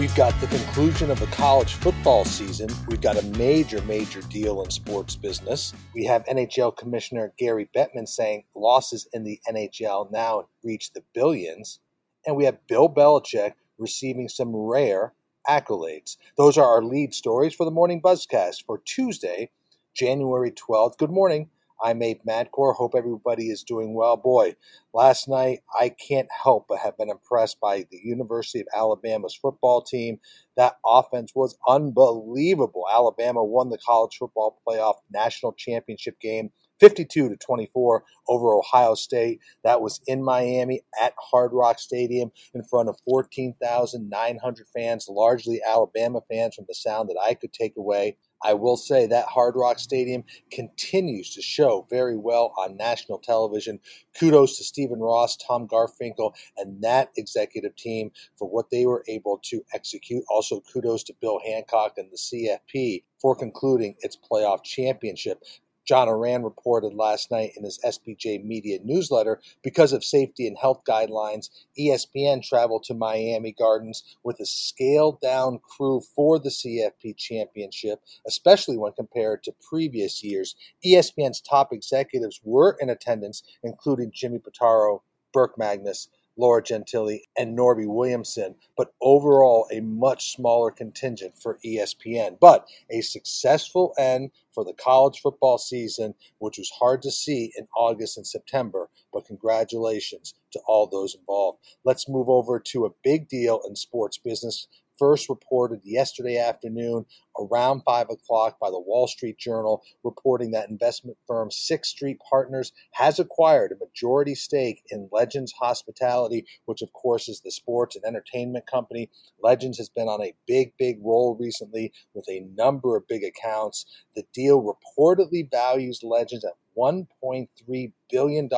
We've got the conclusion of the college football season. We've got a major, major deal in sports business. We have NHL Commissioner Gary Bettman saying losses in the NHL now reach the billions. And we have Bill Belichick receiving some rare accolades. Those are our lead stories for the Morning Buzzcast for Tuesday, January 12th. Good morning. I'm Abe Madkour. Hope everybody is doing well. Boy, last night I can't help but have been impressed by the University of Alabama's football team. That offense was unbelievable. Alabama won the college football playoff national championship game 52 to 24 over Ohio State. That was in Miami at Hard Rock Stadium in front of 14,900 fans, largely Alabama fans from the sound that I could take away. I will say that Hard Rock Stadium continues to show very well on national television. Kudos to Stephen Ross, Tom Garfinkel, and that executive team for what they were able to execute. Also, kudos to Bill Hancock and the CFP for concluding its playoff championship. John Ourand reported last night in his SBJ Media newsletter because of safety and health guidelines, ESPN traveled to Miami Gardens with a scaled down crew for the CFP championship, especially when compared to previous years. ESPN's top executives were in attendance, including Jimmy Pitaro, Burke Magnus, Laura Gentile, and Norby Williamson, but overall a much smaller contingent for ESPN. But a successful end for the college football season, which was hard to see in August and September. But congratulations to all those involved. Let's move over to a big deal in sports business first reported yesterday afternoon around 5 o'clock by the Wall Street Journal, reporting that investment firm Sixth Street Partners has acquired a majority stake in Legends Hospitality, which, of course, is the sports and entertainment company. Legends has been on a big, big roll recently with a number of big accounts. The deal reportedly values Legends at $1.3 billion,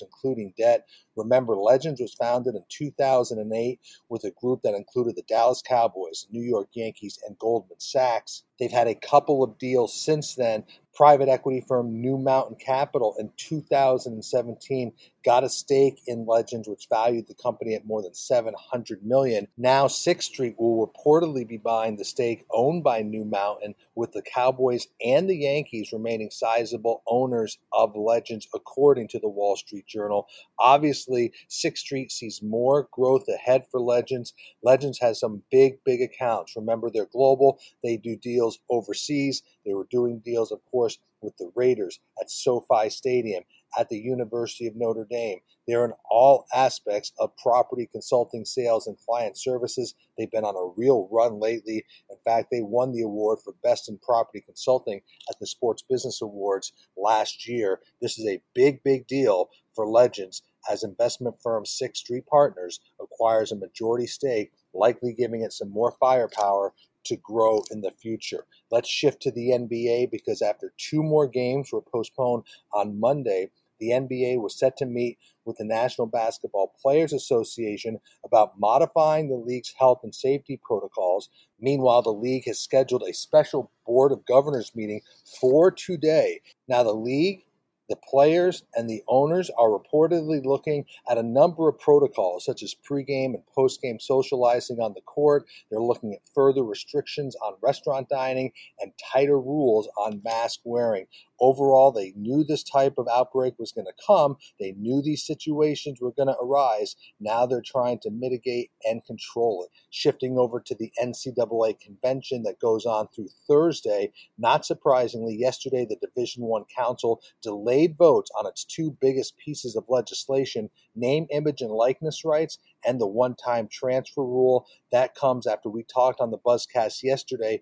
including debt. Remember, Legends was founded in 2008 with a group that included the Dallas Cowboys, New York Yankees, and Goldman Sachs tax They've had a couple of deals since then. Private equity firm New Mountain Capital in 2017 got a stake in Legends, which valued the company at more than 700 million. Now, Sixth Street will reportedly be buying the stake owned by New Mountain, with the Cowboys and the Yankees remaining sizable owners of Legends, according to the Wall Street Journal. Obviously, Sixth Street sees more growth ahead for Legends. Legends has some big, big accounts. Remember, they're global. They do deals deals overseas. They were doing deals, of course, with the Raiders at SoFi Stadium, at the University of Notre Dame. They're in all aspects of property consulting, sales, and client services. They've been on a real run lately. In fact, they won the award for Best in Property Consulting at the Sports Business Awards last year. This is a big, big deal for Legends as investment firm Sixth Street Partners acquires a majority stake, likely giving it some more firepower to grow in the future. Let's shift to the NBA because after two more games were postponed on Monday, the NBA was set to meet with the National Basketball Players Association about modifying the league's health and safety protocols. Meanwhile, the league has scheduled a special Board of Governors meeting for today. Now, the league the players and the owners are reportedly looking at a number of protocols, such as pregame and postgame socializing on the court. They're looking at further restrictions on restaurant dining and tighter rules on mask wearing. Overall, they knew this type of outbreak was going to come. They knew these situations were going to arise. Now they're trying to mitigate and control it. Shifting over to the NCAA convention that goes on through Thursday. Not surprisingly, yesterday the Division One Council delayed votes on its two biggest pieces of legislation: name, image, and likeness rights, and the one-time transfer rule. That comes after we talked on the Buzzcast yesterday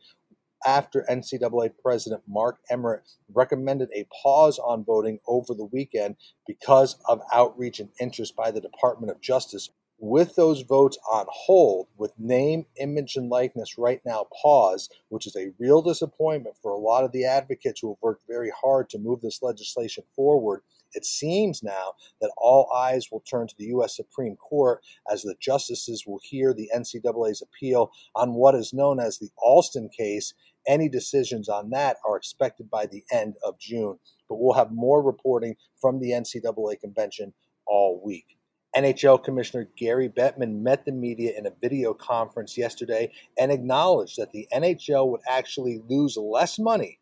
after NCAA President Mark Emmert recommended a pause on voting over the weekend because of outreach and interest by the Department of Justice. With those votes on hold, with name, image, and likeness right now paused, which is a real disappointment for a lot of the advocates who have worked very hard to move this legislation forward, it seems now that all eyes will turn to the U.S. Supreme Court as the justices will hear the NCAA's appeal on what is known as the Alston case. Any decisions on that are expected by the end of June, but we'll have more reporting from the NCAA convention all week. NHL Commissioner Gary Bettman met the media in a video conference yesterday and acknowledged that the NHL would actually lose less money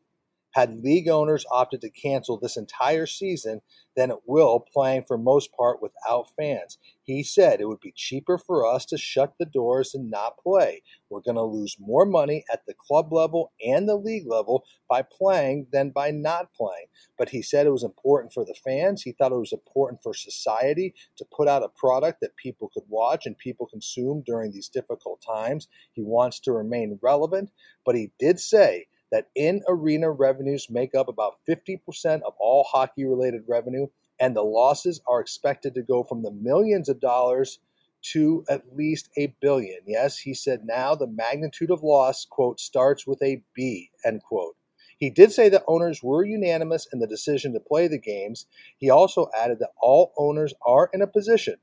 had league owners opted to cancel this entire season than it will playing for most part without fans. He said it would be cheaper for us to shut the doors and not play. We're going to lose more money at the club level and the league level by playing than by not playing. But he said it was important for the fans. He thought it was important for society to put out a product that people could watch and people consume during these difficult times. He wants to remain relevant, but he did say that in arena revenues make up about 50% of all hockey related revenue, and the losses are expected to go from the millions of dollars to at least a billion. Yes, he said now the magnitude of loss, quote, starts with a B, end quote. He did say that owners were unanimous in the decision to play the games. He also added that all owners are in a position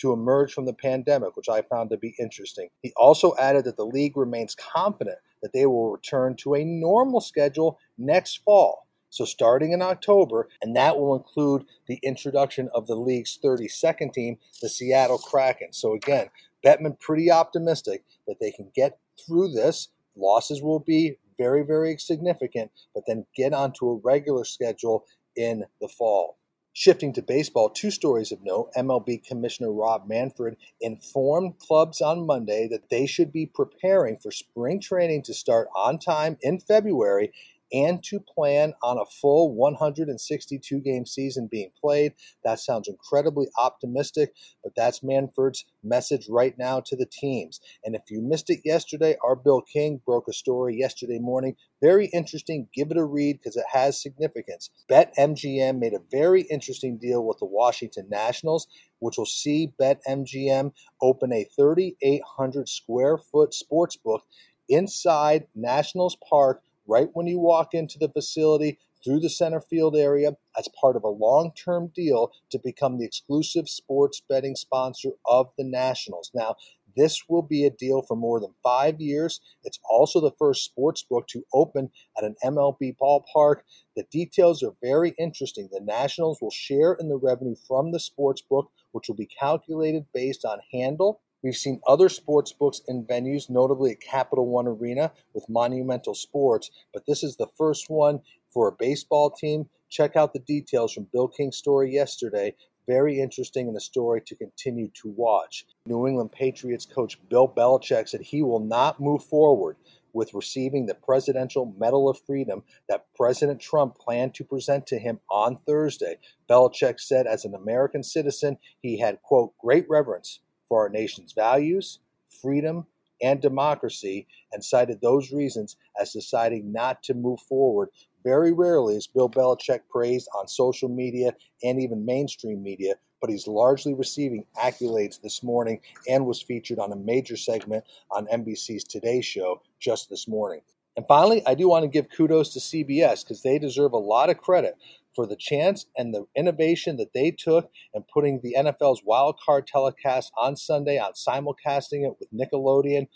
to emerge from the pandemic, which I found to be interesting. He also added that the league remains confident that they will return to a normal schedule next fall. So, starting in October, and that will include the introduction of the league's 32nd team, the Seattle Kraken. So, again, Bettman pretty optimistic that they can get through this. Losses will be very, very significant, but then get onto a regular schedule in the fall. Shifting to baseball, two stories of note. MLB Commissioner Rob Manfred informed clubs on Monday that they should be preparing for spring training to start on time in February and to plan on a full 162 game season being played. That sounds incredibly optimistic, but that's Manfred's message right now to the teams. And if you missed it yesterday, our Bill King broke a story yesterday morning. Very interesting. Give it a read because it has significance. BetMGM made a very interesting deal with the Washington Nationals, which will see BetMGM open a 3,800 square foot sports book inside Nationals Park right when you walk into the facility through the center field area as part of a long term deal to become the exclusive sports betting sponsor of the Nationals. Now, this will be a deal for more than five years. It's also the first sports book to open at an MLB ballpark. The details are very interesting. The Nationals will share in the revenue from the sports book, which will be calculated based on handle We've seen other sports books and venues, notably at Capital One Arena with Monumental Sports, but this is the first one for a baseball team. Check out the details from Bill King's story yesterday. Very interesting and a story to continue to watch. New England Patriots coach Bill Belichick said he will not move forward with receiving the Presidential Medal of Freedom that President Trump planned to present to him on Thursday. Belichick said, as an American citizen, he had, quote, great reverence for our nation's values, freedom, and democracy, and cited those reasons as deciding not to move forward. Very rarely is Bill Belichick praised on social media and even mainstream media, but he's largely receiving accolades this morning and was featured on a major segment on NBC's Today Show just this morning. And finally, I do want to give kudos to CBS because they deserve a lot of credit for the chance and the innovation that they took in putting the NFL's wild card telecast on Sunday on simulcasting it with Nickelodeon.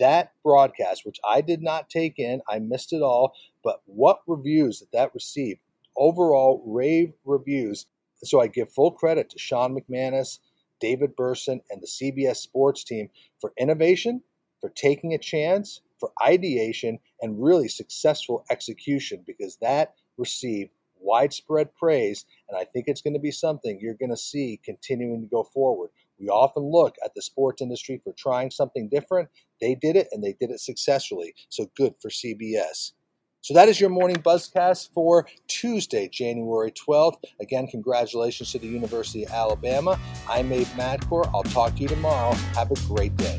That broadcast, which I did not take in, I missed it all, but what reviews that that received. Overall, rave reviews. So I give full credit to Sean McManus, David Berson, and the CBS sports team for innovation, for taking a chance, for ideation, and really successful execution because that received widespread praise, and I think it's going to be something you're going to see continuing to go forward. We often look at the sports industry for trying something different. They did it, and they did it successfully. So good for CBS. So that is your morning buzzcast for Tuesday, January 12th. Again, congratulations to the University of Alabama. I'm Abe Madkour. I'll talk to you tomorrow. Have a great day.